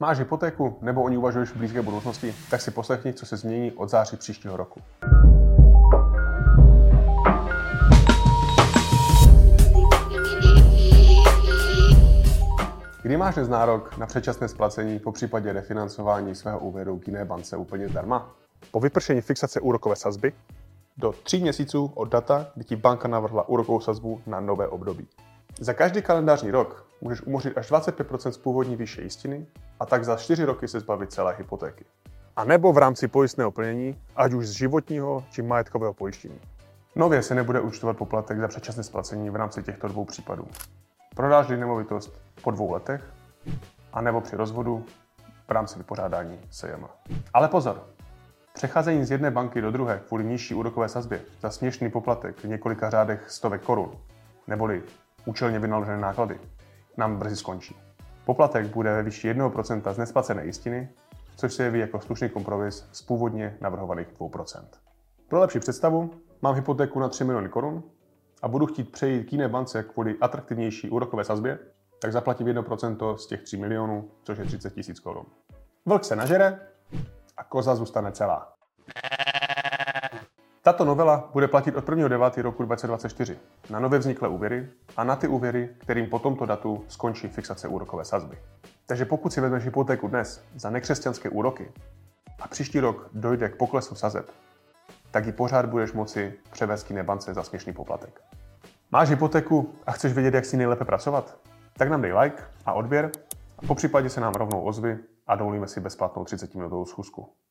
Máš hypotéku nebo o ní uvažuješ v blízké budoucnosti, tak si poslechni, co se změní od září příštího roku. Kdy máš dnes nárok na předčasné splacení po případě refinancování svého úvěru k jiné bance úplně zdarma? Po vypršení fixace úrokové sazby do tří měsíců od data, kdy ti banka navrhla úrokovou sazbu na nové období. Za každý kalendářní rok můžeš umořit až 25% z původní výše jistiny a tak za 4 roky se zbavit celé hypotéky. A nebo v rámci pojistného plnění, ať už z životního či majetkového pojištění. Nově se nebude účtovat poplatek za předčasné splacení v rámci těchto dvou případů. Prodáš nemovitost po dvou letech, a nebo při rozvodu v rámci vypořádání SJM. Ale pozor, Přecházení z jedné banky do druhé kvůli nižší úrokové sazbě za směšný poplatek v několika řádech stovek korun, neboli účelně vynaložené náklady, nám brzy skončí. Poplatek bude ve výši 1% z nesplacené jistiny, což se jeví jako slušný kompromis z původně navrhovaných 2%. Pro lepší představu, mám hypotéku na 3 miliony korun a budu chtít přejít k jiné bance kvůli atraktivnější úrokové sazbě, tak zaplatím 1% z těch 3 milionů, což je 30 tisíc korun. Vlk se nažere a koza zůstane celá. Tato novela bude platit od 1.9. roku 2024 na nově vzniklé úvěry a na ty úvěry, kterým po tomto datu skončí fixace úrokové sazby. Takže pokud si vezmeš hypotéku dnes za nekřesťanské úroky a příští rok dojde k poklesu sazeb, tak ji pořád budeš moci převést k jiné bance za směšný poplatek. Máš hypotéku a chceš vědět, jak si nejlépe pracovat? Tak nám dej like a odběr a po případě se nám rovnou ozvy a dovolíme si bezplatnou 30 minutovou schůzku.